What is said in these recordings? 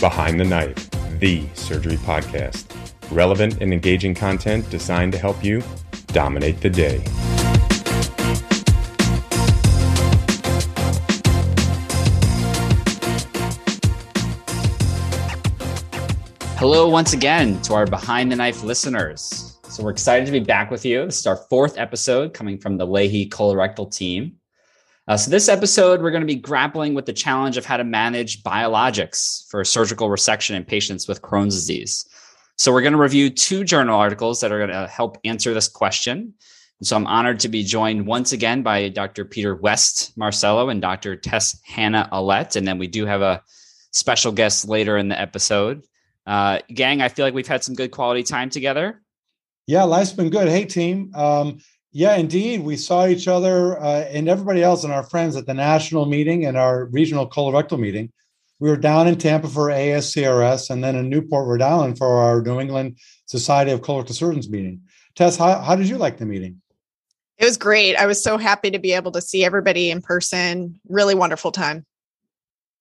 Behind the Knife, the surgery podcast. Relevant and engaging content designed to help you dominate the day. Hello, once again, to our Behind the Knife listeners. So, we're excited to be back with you. This is our fourth episode coming from the Lahey colorectal team. Uh, so, this episode, we're going to be grappling with the challenge of how to manage biologics for surgical resection in patients with Crohn's disease. So, we're going to review two journal articles that are going to help answer this question. So, I'm honored to be joined once again by Dr. Peter West Marcello and Dr. Tess Hannah Aulet. And then we do have a special guest later in the episode. Uh, gang, I feel like we've had some good quality time together. Yeah, life's been good. Hey, team. Um, yeah, indeed. We saw each other uh, and everybody else and our friends at the national meeting and our regional colorectal meeting. We were down in Tampa for ASCRS and then in Newport, Rhode Island for our New England Society of Colorectal Surgeons meeting. Tess, how, how did you like the meeting? It was great. I was so happy to be able to see everybody in person. Really wonderful time.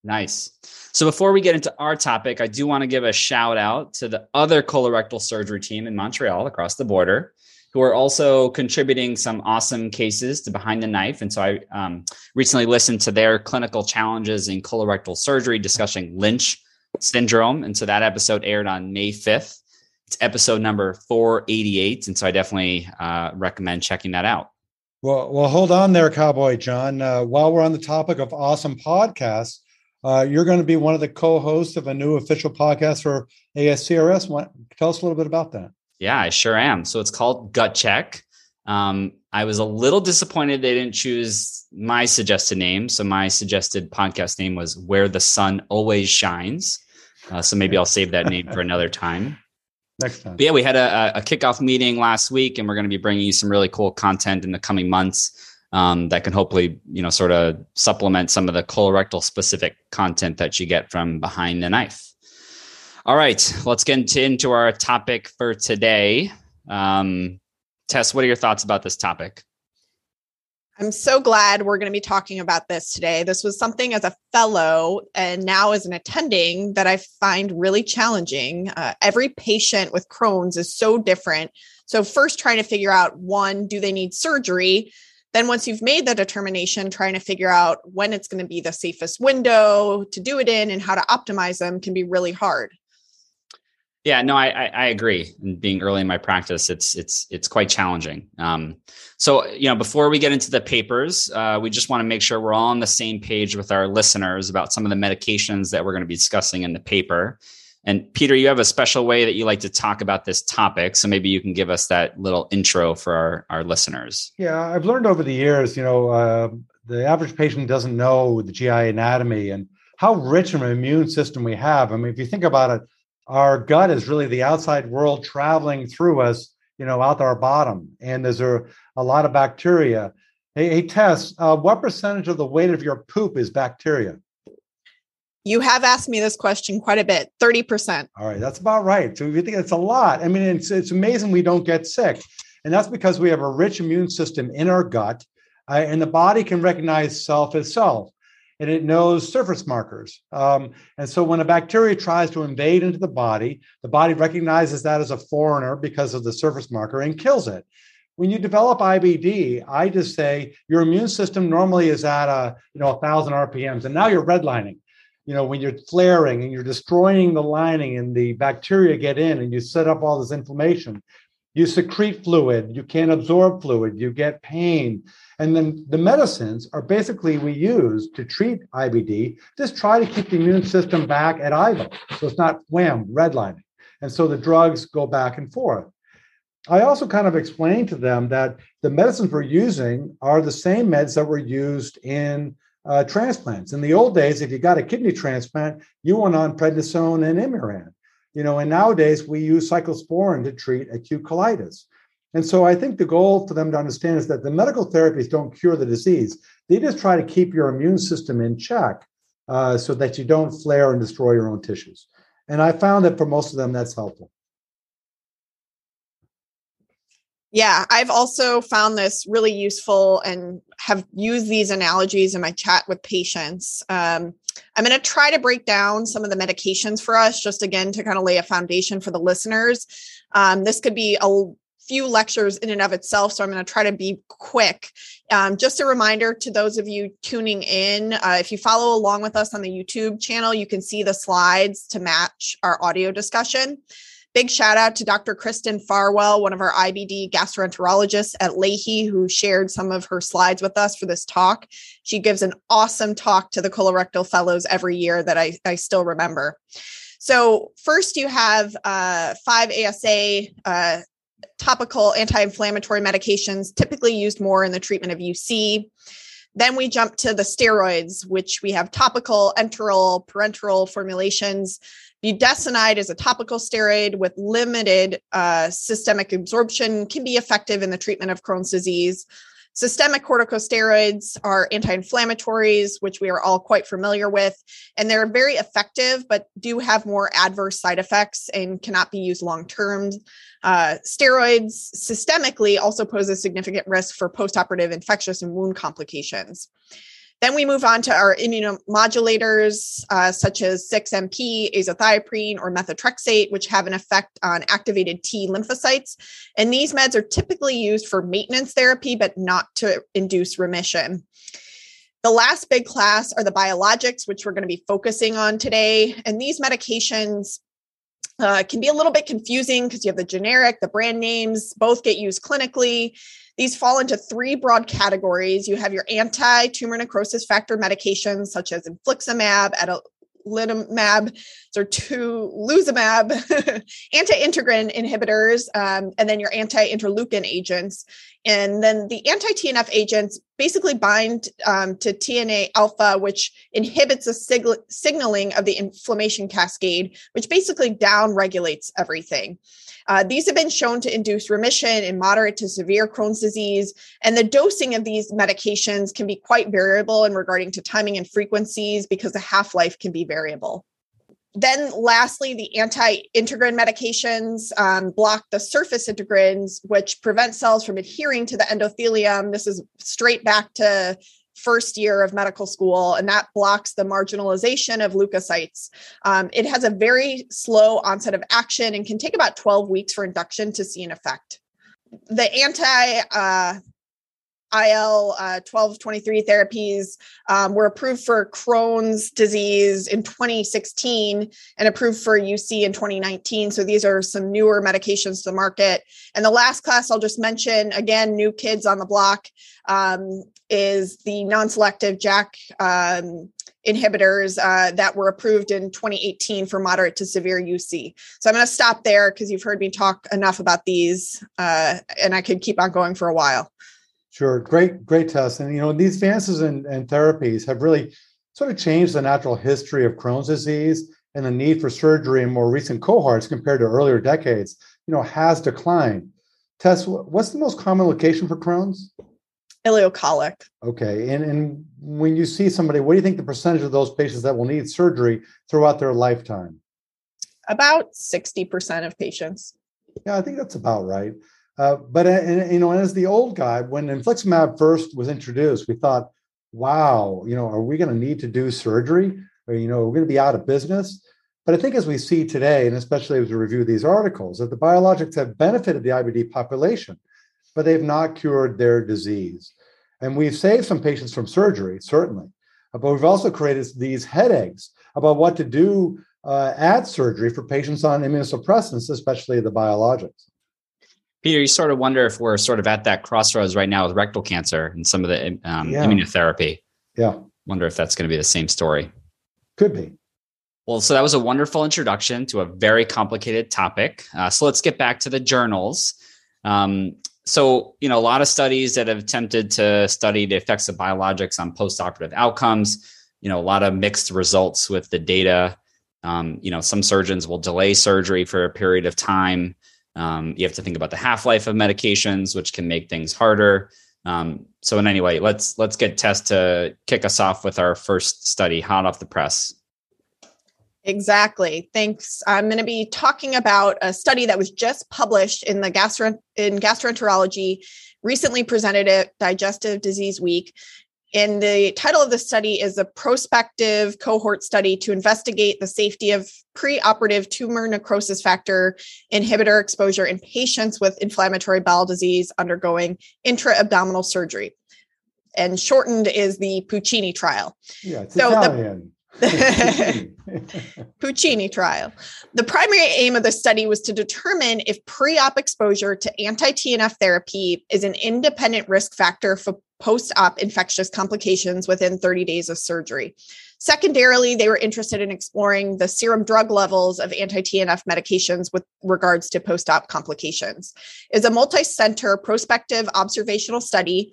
Nice. So before we get into our topic, I do want to give a shout out to the other colorectal surgery team in Montreal across the border who are also contributing some awesome cases to Behind the Knife. And so I um, recently listened to their clinical challenges in colorectal surgery discussing Lynch syndrome. And so that episode aired on May 5th. It's episode number 488. And so I definitely uh, recommend checking that out. Well, well, hold on there, Cowboy John. Uh, while we're on the topic of awesome podcasts, uh, you're going to be one of the co-hosts of a new official podcast for ASCRS. What, tell us a little bit about that. Yeah, I sure am. So it's called Gut Check. Um, I was a little disappointed they didn't choose my suggested name. So my suggested podcast name was Where the Sun Always Shines. Uh, so maybe I'll save that name for another time. Next time. But yeah, we had a, a kickoff meeting last week, and we're going to be bringing you some really cool content in the coming months um, that can hopefully, you know, sort of supplement some of the colorectal specific content that you get from behind the knife. All right, let's get into our topic for today. Um, Tess, what are your thoughts about this topic? I'm so glad we're going to be talking about this today. This was something as a fellow and now as an attending that I find really challenging. Uh, every patient with Crohn's is so different. So, first, trying to figure out one, do they need surgery? Then, once you've made the determination, trying to figure out when it's going to be the safest window to do it in and how to optimize them can be really hard. Yeah, no, I, I, I agree. And being early in my practice, it's it's it's quite challenging. Um, so you know, before we get into the papers, uh, we just want to make sure we're all on the same page with our listeners about some of the medications that we're going to be discussing in the paper. And Peter, you have a special way that you like to talk about this topic, so maybe you can give us that little intro for our our listeners. Yeah, I've learned over the years, you know, uh, the average patient doesn't know the GI anatomy and how rich an immune system we have. I mean, if you think about it our gut is really the outside world traveling through us, you know, out to our bottom. And there's a, a lot of bacteria. Hey, hey Tess, uh, what percentage of the weight of your poop is bacteria? You have asked me this question quite a bit 30%. All right, that's about right. So you think it's a lot. I mean, it's, it's amazing we don't get sick. And that's because we have a rich immune system in our gut, uh, and the body can recognize self as self and it knows surface markers. Um, and so when a bacteria tries to invade into the body, the body recognizes that as a foreigner because of the surface marker and kills it. When you develop IBD, I just say your immune system normally is at a you know a thousand RPMs, and now you're redlining. You know when you're flaring and you're destroying the lining, and the bacteria get in, and you set up all this inflammation. You secrete fluid, you can't absorb fluid, you get pain, and then the medicines are basically we use to treat IBD, just try to keep the immune system back at idle. So it's not wham, redlining. And so the drugs go back and forth. I also kind of explained to them that the medicines we're using are the same meds that were used in uh, transplants. In the old days, if you got a kidney transplant, you went on prednisone and Imuran. You know, and nowadays we use cyclosporin to treat acute colitis. And so I think the goal for them to understand is that the medical therapies don't cure the disease. They just try to keep your immune system in check uh, so that you don't flare and destroy your own tissues. And I found that for most of them, that's helpful. Yeah, I've also found this really useful and have used these analogies in my chat with patients. Um, I'm going to try to break down some of the medications for us, just again to kind of lay a foundation for the listeners. Um, this could be a few lectures in and of itself, so I'm going to try to be quick. Um, just a reminder to those of you tuning in uh, if you follow along with us on the YouTube channel, you can see the slides to match our audio discussion. Big shout out to Dr. Kristen Farwell, one of our IBD gastroenterologists at Lahey, who shared some of her slides with us for this talk. She gives an awesome talk to the colorectal fellows every year that I, I still remember. So, first, you have uh, 5-ASA uh, topical anti inflammatory medications, typically used more in the treatment of UC. Then we jump to the steroids, which we have topical, enteral, parenteral formulations. Budesonide is a topical steroid with limited uh, systemic absorption, can be effective in the treatment of Crohn's disease. Systemic corticosteroids are anti inflammatories, which we are all quite familiar with, and they're very effective, but do have more adverse side effects and cannot be used long term. Uh, steroids systemically also pose a significant risk for postoperative infectious and wound complications. Then we move on to our immunomodulators, uh, such as 6-MP, azathioprine, or methotrexate, which have an effect on activated T lymphocytes. And these meds are typically used for maintenance therapy, but not to induce remission. The last big class are the biologics, which we're going to be focusing on today. And these medications uh, can be a little bit confusing because you have the generic, the brand names, both get used clinically. These fall into three broad categories. You have your anti tumor necrosis factor medications, such as infliximab, adalimumab, or luzumab, anti-integrin inhibitors, um, and then your anti-interleukin agents. And then the anti-TNF agents basically bind um, to TNF alpha, which inhibits the sig- signaling of the inflammation cascade, which basically down regulates everything. Uh, these have been shown to induce remission in moderate to severe Crohn's disease, and the dosing of these medications can be quite variable in regarding to timing and frequencies because the half life can be variable. Then, lastly, the anti integrin medications um, block the surface integrins, which prevent cells from adhering to the endothelium. This is straight back to first year of medical school, and that blocks the marginalization of leukocytes. Um, it has a very slow onset of action and can take about 12 weeks for induction to see an effect. The anti uh, IL uh, 1223 therapies um, were approved for Crohn's disease in 2016 and approved for UC in 2019. So these are some newer medications to the market. And the last class I'll just mention again, new kids on the block um, is the non selective JAK. Um, inhibitors uh, that were approved in 2018 for moderate to severe UC. So I'm going to stop there because you've heard me talk enough about these, uh, and I could keep on going for a while. Sure, great, great Tess. And you know, these advances in, in therapies have really sort of changed the natural history of Crohn's disease and the need for surgery in more recent cohorts compared to earlier decades, you know, has declined. Tess, what's the most common location for Crohn's? Ileocolic. Okay. And, and when you see somebody, what do you think the percentage of those patients that will need surgery throughout their lifetime? About 60% of patients. Yeah, I think that's about right. Uh, but uh, you know, as the old guy, when infliximab first was introduced, we thought, "Wow, you know, are we going to need to do surgery? Or you know, we're going to be out of business." But I think as we see today, and especially as we review these articles, that the biologics have benefited the IBD population, but they've not cured their disease. And we've saved some patients from surgery, certainly, but we've also created these headaches about what to do uh, at surgery for patients on immunosuppressants, especially the biologics. Peter, you sort of wonder if we're sort of at that crossroads right now with rectal cancer and some of the um, yeah. immunotherapy. Yeah. Wonder if that's going to be the same story. Could be. Well, so that was a wonderful introduction to a very complicated topic. Uh, so let's get back to the journals. Um, so, you know, a lot of studies that have attempted to study the effects of biologics on postoperative outcomes, you know, a lot of mixed results with the data. Um, you know, some surgeons will delay surgery for a period of time. Um, you have to think about the half life of medications, which can make things harder. Um, so, in any way, let's let's get Tess to kick us off with our first study, hot off the press. Exactly. Thanks. I'm going to be talking about a study that was just published in the gastro in gastroenterology, recently presented at Digestive Disease Week. And the title of the study is a prospective cohort study to investigate the safety of preoperative tumor necrosis factor inhibitor exposure in patients with inflammatory bowel disease undergoing intra-abdominal surgery. And shortened is the Puccini trial. Yeah, it's so Italian. Puccini trial. The primary aim of the study was to determine if pre op exposure to anti TNF therapy is an independent risk factor for post op infectious complications within 30 days of surgery. Secondarily, they were interested in exploring the serum drug levels of anti TNF medications with regards to post op complications. Is a multi center prospective observational study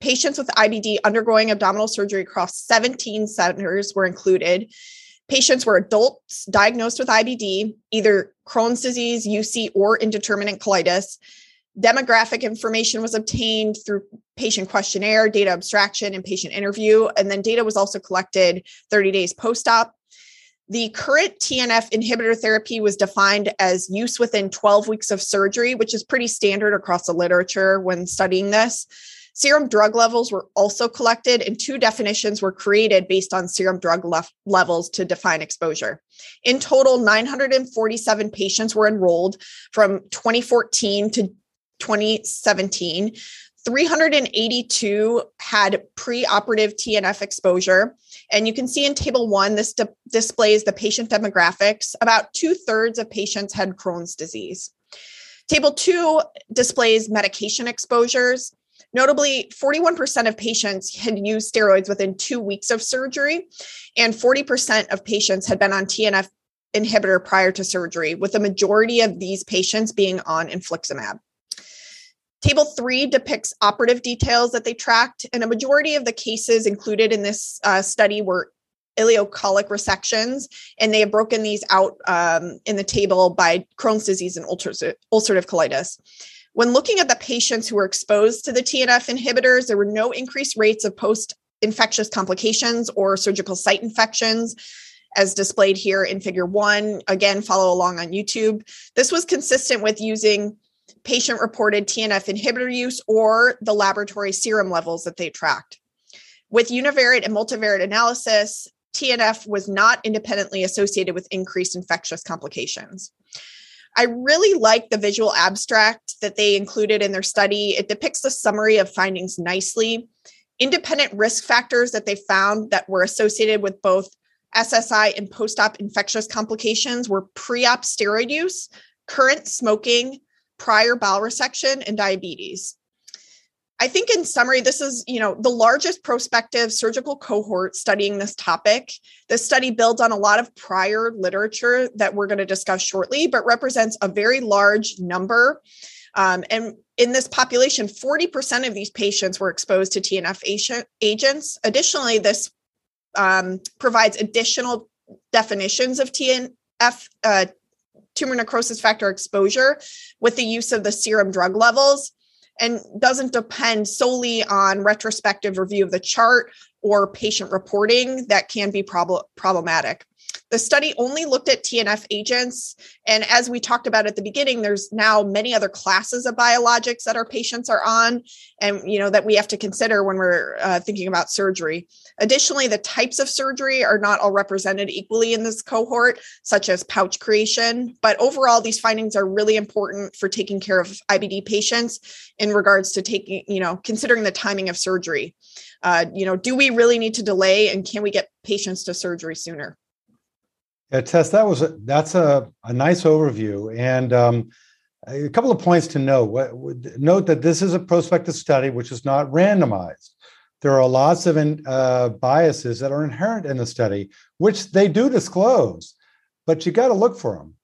Patients with IBD undergoing abdominal surgery across 17 centers were included. Patients were adults diagnosed with IBD, either Crohn's disease, UC, or indeterminate colitis. Demographic information was obtained through patient questionnaire, data abstraction, and patient interview. And then data was also collected 30 days post op. The current TNF inhibitor therapy was defined as use within 12 weeks of surgery, which is pretty standard across the literature when studying this. Serum drug levels were also collected, and two definitions were created based on serum drug lef- levels to define exposure. In total, 947 patients were enrolled from 2014 to 2017. 382 had preoperative TNF exposure. And you can see in table one, this di- displays the patient demographics. About two thirds of patients had Crohn's disease. Table two displays medication exposures. Notably, 41% of patients had used steroids within two weeks of surgery, and 40% of patients had been on TNF inhibitor prior to surgery, with the majority of these patients being on infliximab. Table three depicts operative details that they tracked, and a majority of the cases included in this uh, study were ileocolic resections, and they have broken these out um, in the table by Crohn's disease and ulcerative colitis. When looking at the patients who were exposed to the TNF inhibitors, there were no increased rates of post infectious complications or surgical site infections as displayed here in figure one. Again, follow along on YouTube. This was consistent with using patient reported TNF inhibitor use or the laboratory serum levels that they tracked. With univariate and multivariate analysis, TNF was not independently associated with increased infectious complications. I really like the visual abstract that they included in their study. It depicts the summary of findings nicely. Independent risk factors that they found that were associated with both SSI and post op infectious complications were pre op steroid use, current smoking, prior bowel resection, and diabetes. I think in summary, this is, you know, the largest prospective surgical cohort studying this topic. This study builds on a lot of prior literature that we're going to discuss shortly, but represents a very large number. Um, and in this population, 40% of these patients were exposed to TNF agents. Additionally, this um, provides additional definitions of TNF, uh, tumor necrosis factor exposure, with the use of the serum drug levels and doesn't depend solely on retrospective review of the chart or patient reporting that can be prob- problematic. The study only looked at TNF agents. And as we talked about at the beginning, there's now many other classes of biologics that our patients are on and, you know, that we have to consider when we're uh, thinking about surgery. Additionally, the types of surgery are not all represented equally in this cohort, such as pouch creation. But overall, these findings are really important for taking care of IBD patients in regards to taking, you know, considering the timing of surgery. Uh, you know, do we really need to delay and can we get patients to surgery sooner? Yeah, Tess, that was a, that's a, a nice overview, and um, a couple of points to note. Note that this is a prospective study, which is not randomized. There are lots of in, uh, biases that are inherent in the study, which they do disclose, but you got to look for them.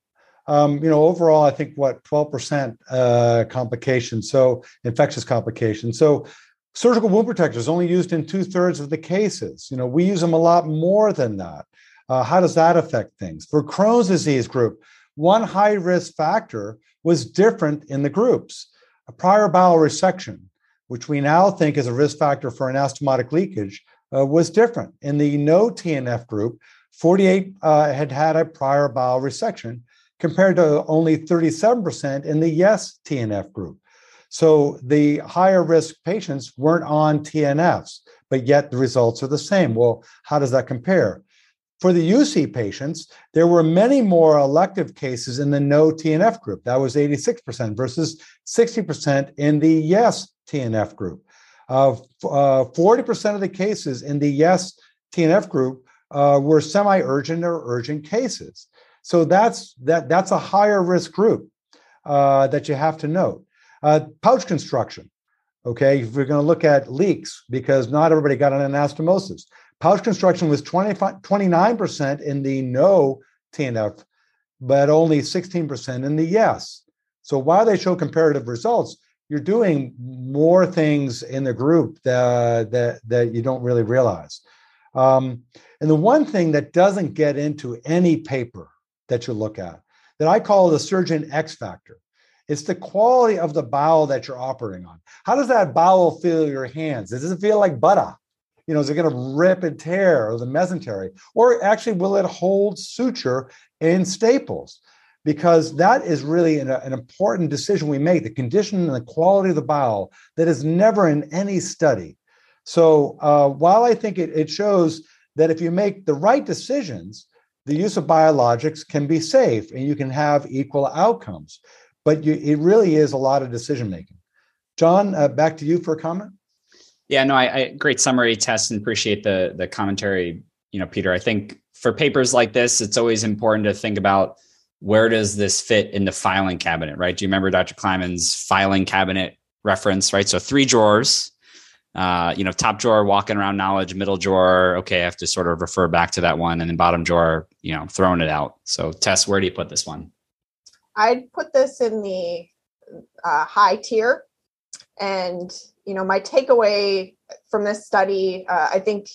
Um, you know, overall, I think what 12% uh, complications, so infectious complications. So surgical wound protectors only used in two thirds of the cases. You know, we use them a lot more than that. Uh, how does that affect things? For Crohn's disease group, one high risk factor was different in the groups. A prior bowel resection, which we now think is a risk factor for anastomotic leakage, uh, was different. In the no TNF group, 48 uh, had had a prior bowel resection compared to only 37% in the yes TNF group. So the higher risk patients weren't on TNFs, but yet the results are the same. Well, how does that compare? For the UC patients, there were many more elective cases in the no TNF group. That was 86% versus 60% in the yes TNF group. Uh, uh, 40% of the cases in the yes TNF group uh, were semi-urgent or urgent cases. So that's that that's a higher risk group uh, that you have to note. Uh, pouch construction. Okay, if we're going to look at leaks, because not everybody got an anastomosis. Pouch construction was 20, 29% in the no TNF, but only 16% in the yes. So while they show comparative results, you're doing more things in the group that that, that you don't really realize. Um, and the one thing that doesn't get into any paper that you look at that I call the surgeon X factor. It's the quality of the bowel that you're operating on. How does that bowel feel your hands? Does it feel like butter? You know, is it going to rip and tear the mesentery? Or actually, will it hold suture in staples? Because that is really an, an important decision we make the condition and the quality of the bowel that is never in any study. So uh, while I think it, it shows that if you make the right decisions, the use of biologics can be safe and you can have equal outcomes. But you, it really is a lot of decision making. John, uh, back to you for a comment. Yeah, no, I, I great summary Tess, and appreciate the the commentary. You know, Peter, I think for papers like this, it's always important to think about where does this fit in the filing cabinet, right? Do you remember Dr. Kleiman's filing cabinet reference, right? So three drawers, uh, you know, top drawer walking around knowledge, middle drawer, okay, I have to sort of refer back to that one, and then bottom drawer, you know, throwing it out. So, Tess, where do you put this one? I'd put this in the uh, high tier, and you know, my takeaway from this study, uh, I think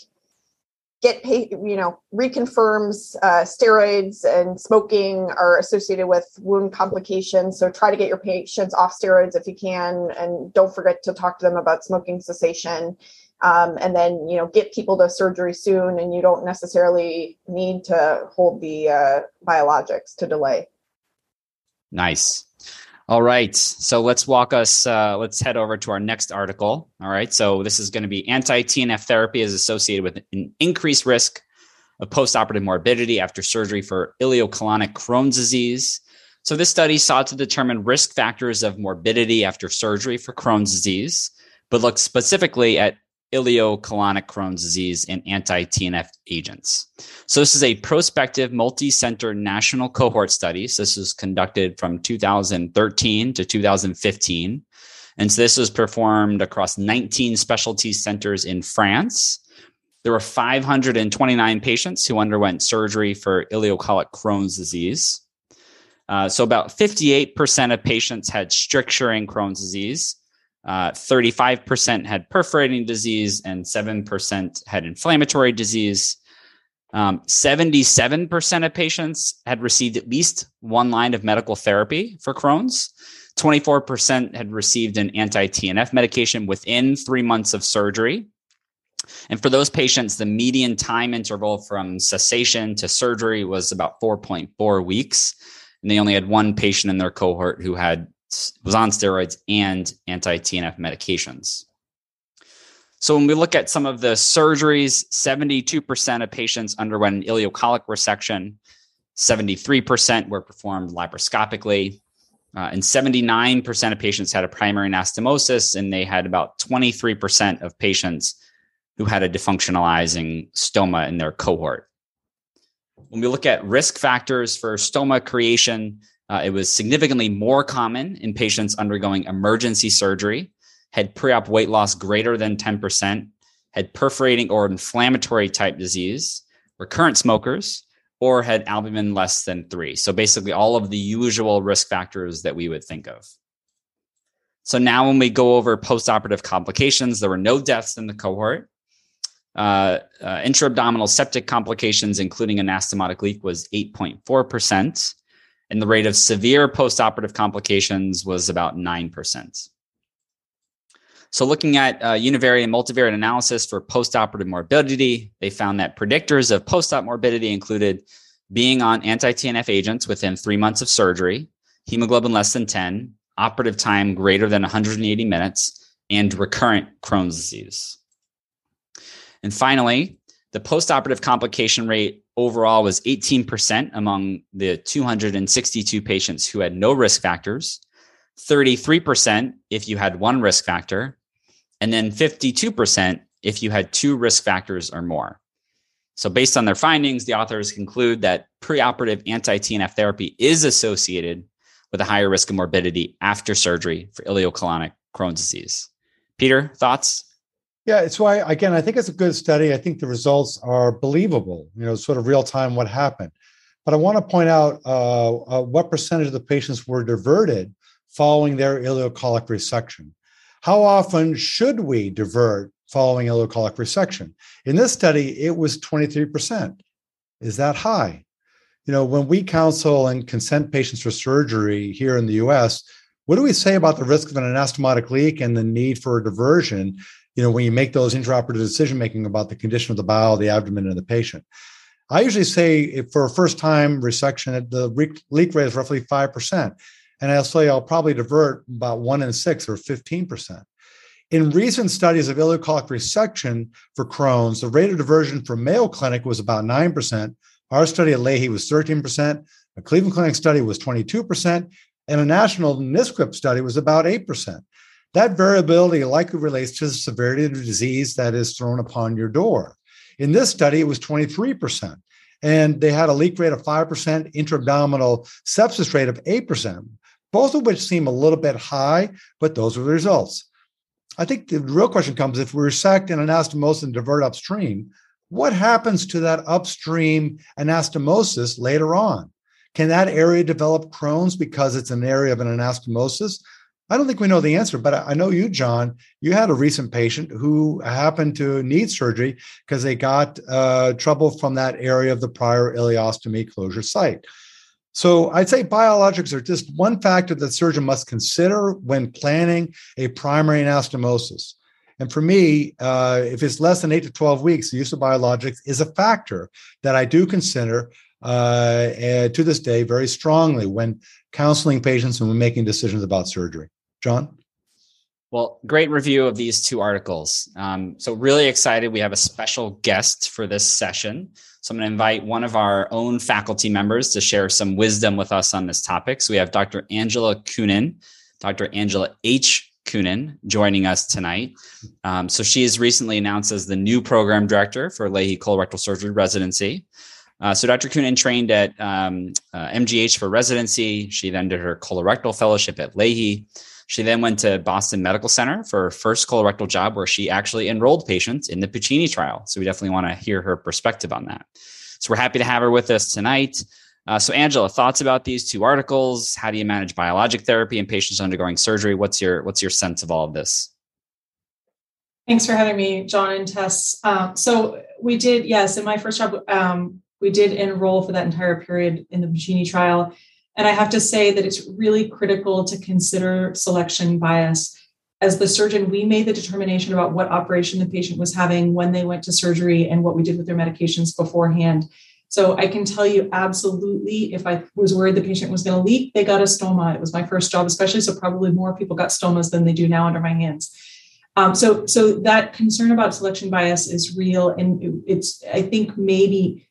get paid, you know reconfirms uh, steroids and smoking are associated with wound complications. So try to get your patients off steroids if you can and don't forget to talk to them about smoking cessation. Um, and then you know get people to surgery soon and you don't necessarily need to hold the uh, biologics to delay. Nice all right. So let's walk us, uh, let's head over to our next article. All right. So this is going to be anti TNF therapy is associated with an increased risk of postoperative morbidity after surgery for ileocolonic Crohn's disease. So this study sought to determine risk factors of morbidity after surgery for Crohn's disease, but looked specifically at ileocolonic Crohn's disease and anti TNF agents. So, this is a prospective multi center national cohort study. So, this was conducted from 2013 to 2015. And so, this was performed across 19 specialty centers in France. There were 529 patients who underwent surgery for ileocolic Crohn's disease. Uh, so, about 58% of patients had stricturing Crohn's disease, uh, 35% had perforating disease and 7% had inflammatory disease. Um, 77% of patients had received at least one line of medical therapy for Crohn's. 24% had received an anti TNF medication within three months of surgery. And for those patients, the median time interval from cessation to surgery was about 4.4 weeks. And they only had one patient in their cohort who had was on steroids and anti-TNF medications. So when we look at some of the surgeries, 72% of patients underwent an ileocolic resection, 73% were performed laparoscopically, uh, and 79% of patients had a primary anastomosis, and they had about 23% of patients who had a defunctionalizing stoma in their cohort. When we look at risk factors for stoma creation, uh, it was significantly more common in patients undergoing emergency surgery, had pre op weight loss greater than 10%, had perforating or inflammatory type disease, recurrent smokers, or had albumin less than three. So basically, all of the usual risk factors that we would think of. So now, when we go over postoperative complications, there were no deaths in the cohort. Uh, uh, intra-abdominal septic complications, including anastomotic leak, was 8.4% and the rate of severe postoperative complications was about 9%. So, looking at uh, univariate and multivariate analysis for postoperative morbidity, they found that predictors of postop morbidity included being on anti TNF agents within three months of surgery, hemoglobin less than 10, operative time greater than 180 minutes, and recurrent Crohn's disease. And finally, the postoperative complication rate overall was 18% among the 262 patients who had no risk factors, 33% if you had one risk factor, and then 52% if you had two risk factors or more. So, based on their findings, the authors conclude that preoperative anti TNF therapy is associated with a higher risk of morbidity after surgery for ileocolonic Crohn's disease. Peter, thoughts? Yeah, it's why again I think it's a good study. I think the results are believable. You know, sort of real time what happened. But I want to point out uh, uh, what percentage of the patients were diverted following their ileocolic resection. How often should we divert following ileocolic resection? In this study, it was 23%. Is that high? You know, when we counsel and consent patients for surgery here in the US, what do we say about the risk of an anastomotic leak and the need for a diversion? You know, when you make those intraoperative decision making about the condition of the bowel, the abdomen, and the patient. I usually say for a first time resection, the leak rate is roughly 5%. And I'll say I'll probably divert about one in six or 15%. In recent studies of ileocolic resection for Crohn's, the rate of diversion for Mayo Clinic was about 9%. Our study at Lahey was 13%. A Cleveland Clinic study was 22%. And a national NSQIP study was about 8%. That variability likely relates to the severity of the disease that is thrown upon your door. In this study, it was 23%. And they had a leak rate of 5%, intra-abdominal sepsis rate of 8% both of which seem a little bit high, but those are the results. I think the real question comes if we resect an anastomosis and divert upstream, what happens to that upstream anastomosis later on? Can that area develop Crohn's because it's an area of an anastomosis? I don't think we know the answer, but I know you, John. You had a recent patient who happened to need surgery because they got uh, trouble from that area of the prior ileostomy closure site. So I'd say biologics are just one factor that surgeon must consider when planning a primary anastomosis. And for me, uh, if it's less than eight to 12 weeks, the use of biologics is a factor that I do consider uh, to this day very strongly when counseling patients and when making decisions about surgery. John? Well, great review of these two articles. Um, so, really excited. We have a special guest for this session. So I'm going to invite one of our own faculty members to share some wisdom with us on this topic. So we have Dr. Angela Kuhnen, Dr. Angela H. Kuhnen joining us tonight. Um, so she is recently announced as the new program director for Lahey colorectal surgery residency. Uh, so Dr. Kuhnen trained at um, uh, MGH for residency. She then did her colorectal fellowship at Lahey. She then went to Boston Medical Center for her first colorectal job, where she actually enrolled patients in the Puccini trial. So we definitely want to hear her perspective on that. So we're happy to have her with us tonight. Uh, so Angela, thoughts about these two articles? How do you manage biologic therapy in patients undergoing surgery? What's your what's your sense of all of this? Thanks for having me, John and Tess. Um, so we did, yes, in my first job, um, we did enroll for that entire period in the Puccini trial. And I have to say that it's really critical to consider selection bias. As the surgeon, we made the determination about what operation the patient was having when they went to surgery and what we did with their medications beforehand. So I can tell you absolutely, if I was worried the patient was going to leak, they got a stoma. It was my first job, especially. So probably more people got stomas than they do now under my hands. Um, so, so that concern about selection bias is real, and it's I think maybe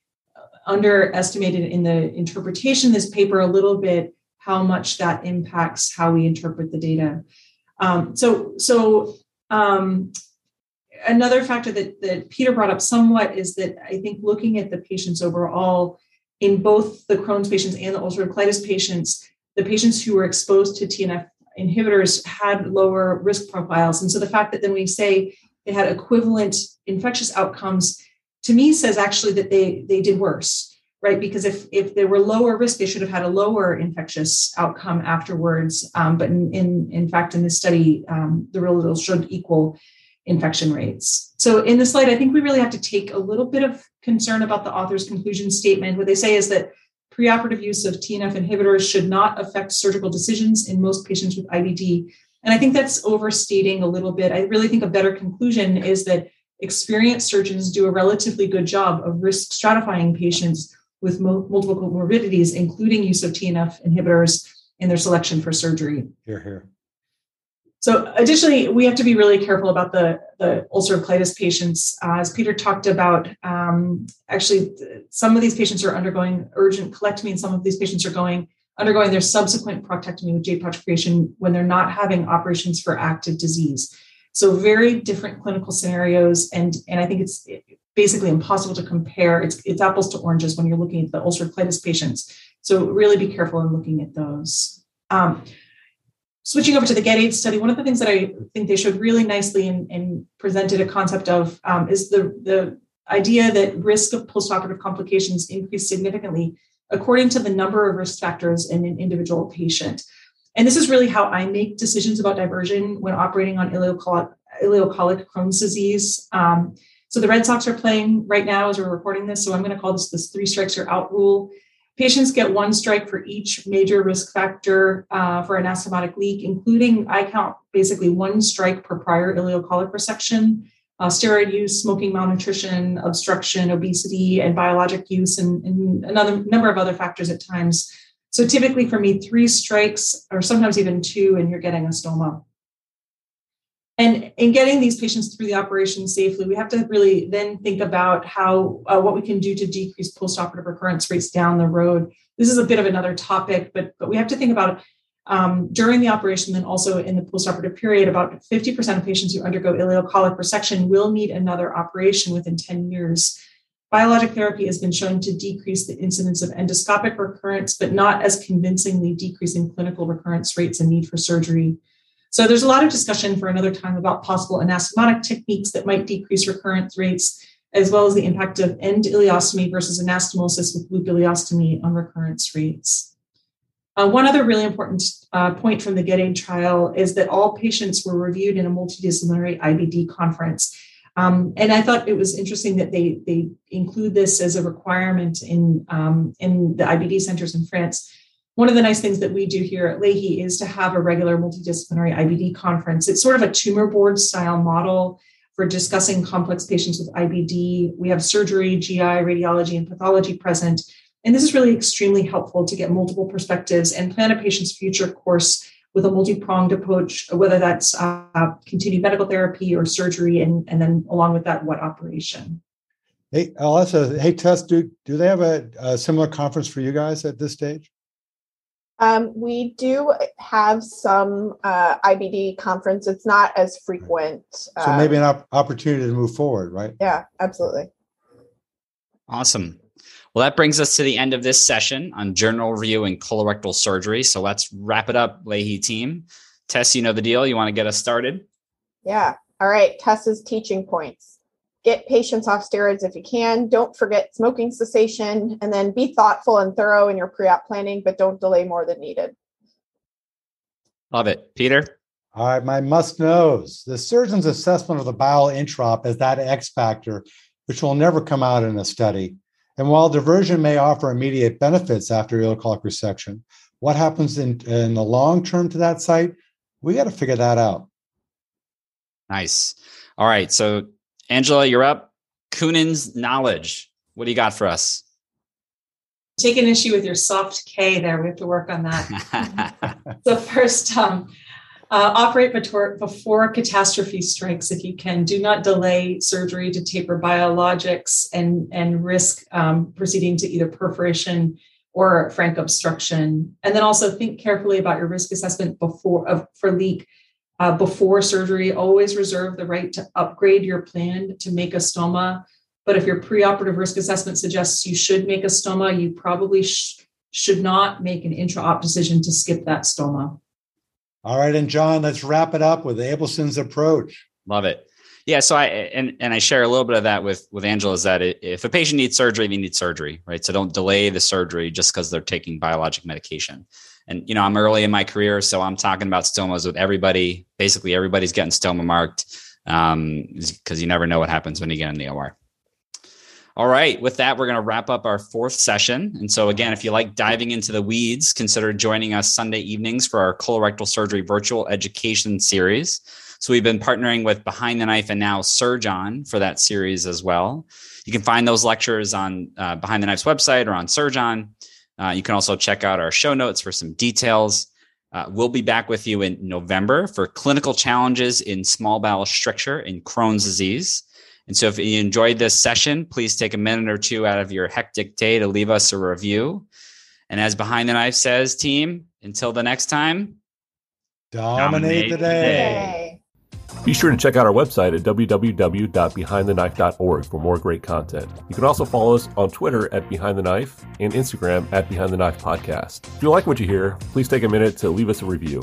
underestimated in the interpretation of this paper a little bit how much that impacts how we interpret the data. Um, so, so um, another factor that, that Peter brought up somewhat is that I think looking at the patients overall, in both the Crohn's patients and the ulcerative colitis patients, the patients who were exposed to TNF inhibitors had lower risk profiles. And so the fact that then we say they had equivalent infectious outcomes to me says actually that they they did worse right? Because if if they were lower risk they should have had a lower infectious outcome afterwards. Um, but in, in, in fact in this study um, the real showed equal infection rates. So in the slide i think we really have to take a little bit of concern about the author's conclusion statement. What they say is that preoperative use of tnf inhibitors should not affect surgical decisions in most patients with ibd And I think that's overstating a little bit. I really think a better conclusion is that experienced surgeons do a relatively good job of risk stratifying patients with multiple comorbidities, including use of TNF inhibitors in their selection for surgery. Here, here. So, additionally, we have to be really careful about the, the ulcerative colitis patients. Uh, as Peter talked about, um, actually, some of these patients are undergoing urgent colectomy, and some of these patients are going undergoing their subsequent proctectomy with J-pouch creation when they're not having operations for active disease. So, very different clinical scenarios, and and I think it's basically impossible to compare. It's it's apples to oranges when you're looking at the ulcerative colitis patients. So, really be careful in looking at those. Um, switching over to the GETAID study, one of the things that I think they showed really nicely and, and presented a concept of um, is the, the idea that risk of postoperative complications increased significantly according to the number of risk factors in an individual patient. And this is really how I make decisions about diversion when operating on ileocolic, Crohn's disease. Um, so the Red Sox are playing right now as we're recording this. So I'm going to call this this three strikes or out rule. Patients get one strike for each major risk factor uh, for an anastomotic leak, including I count basically one strike per prior ileocolic resection, uh, steroid use, smoking, malnutrition, obstruction, obesity, and biologic use, and, and another number of other factors at times. So typically for me, three strikes or sometimes even two, and you're getting a stoma. And in getting these patients through the operation safely, we have to really then think about how uh, what we can do to decrease postoperative recurrence rates down the road. This is a bit of another topic, but but we have to think about um, during the operation, then also in the postoperative period, about 50% of patients who undergo ileocolic resection will need another operation within 10 years. Biologic therapy has been shown to decrease the incidence of endoscopic recurrence, but not as convincingly decreasing clinical recurrence rates and need for surgery. So there's a lot of discussion for another time about possible anastomotic techniques that might decrease recurrence rates, as well as the impact of end ileostomy versus anastomosis with loop ileostomy on recurrence rates. Uh, one other really important uh, point from the GETAID trial is that all patients were reviewed in a multidisciplinary IBD conference. Um, and I thought it was interesting that they, they include this as a requirement in, um, in the IBD centers in France one of the nice things that we do here at Lahey is to have a regular multidisciplinary IBD conference. It's sort of a tumor board style model for discussing complex patients with IBD. We have surgery, GI, radiology, and pathology present. And this is really extremely helpful to get multiple perspectives and plan a patient's future course with a multi-pronged approach, whether that's uh, continued medical therapy or surgery, and, and then along with that, what operation. Hey, Alyssa, hey, Tess, do, do they have a, a similar conference for you guys at this stage? Um, we do have some uh, IBD conference. It's not as frequent. So maybe an op- opportunity to move forward, right? Yeah, absolutely. Awesome. Well, that brings us to the end of this session on journal review and colorectal surgery. So let's wrap it up, Lahey team. Tess, you know the deal. You want to get us started? Yeah. All right. Tess's teaching points get patients off steroids if you can. Don't forget smoking cessation, and then be thoughtful and thorough in your pre op planning, but don't delay more than needed. Love it. Peter? All right, my must knows. The surgeon's assessment of the bowel introp as that X factor, which will never come out in a study. And while diversion may offer immediate benefits after ileocolic resection, what happens in, in the long term to that site? We got to figure that out. Nice. All right. So Angela, you're up. Kuhnen's knowledge. What do you got for us? Take an issue with your soft K there. We have to work on that. so, first, um, uh, operate before, catastrophe strikes if you can. Do not delay surgery to taper biologics and, and risk um, proceeding to either perforation or frank obstruction. And then also think carefully about your risk assessment before of, for leak uh, before surgery, always reserve the right to upgrade your plan to make a stoma. But if your preoperative risk assessment suggests you should make a stoma, you probably sh- should not make an intra-op decision to skip that stoma. All right, and John, let's wrap it up with Abelson's approach. Love it. Yeah, so I and and I share a little bit of that with with Angela is that if a patient needs surgery, they need surgery, right? So don't delay the surgery just because they're taking biologic medication and you know i'm early in my career so i'm talking about stomas with everybody basically everybody's getting stoma marked because um, you never know what happens when you get in the or All right. With that, we're going to wrap up our fourth session. And so, again, if you like diving into the weeds, consider joining us Sunday evenings for our colorectal surgery virtual education series. So, we've been partnering with Behind the Knife and now Surgeon for that series as well. You can find those lectures on uh, Behind the Knife's website or on Surgeon. Uh, you can also check out our show notes for some details. Uh, we'll be back with you in November for clinical challenges in small bowel stricture in Crohn's disease. And so if you enjoyed this session, please take a minute or two out of your hectic day to leave us a review. And as Behind the Knife says, team, until the next time, dominate, dominate the day. Be sure to check out our website at www.behindtheknife.org for more great content. You can also follow us on Twitter at Behind the Knife and Instagram at Behind the Knife Podcast. If you like what you hear, please take a minute to leave us a review.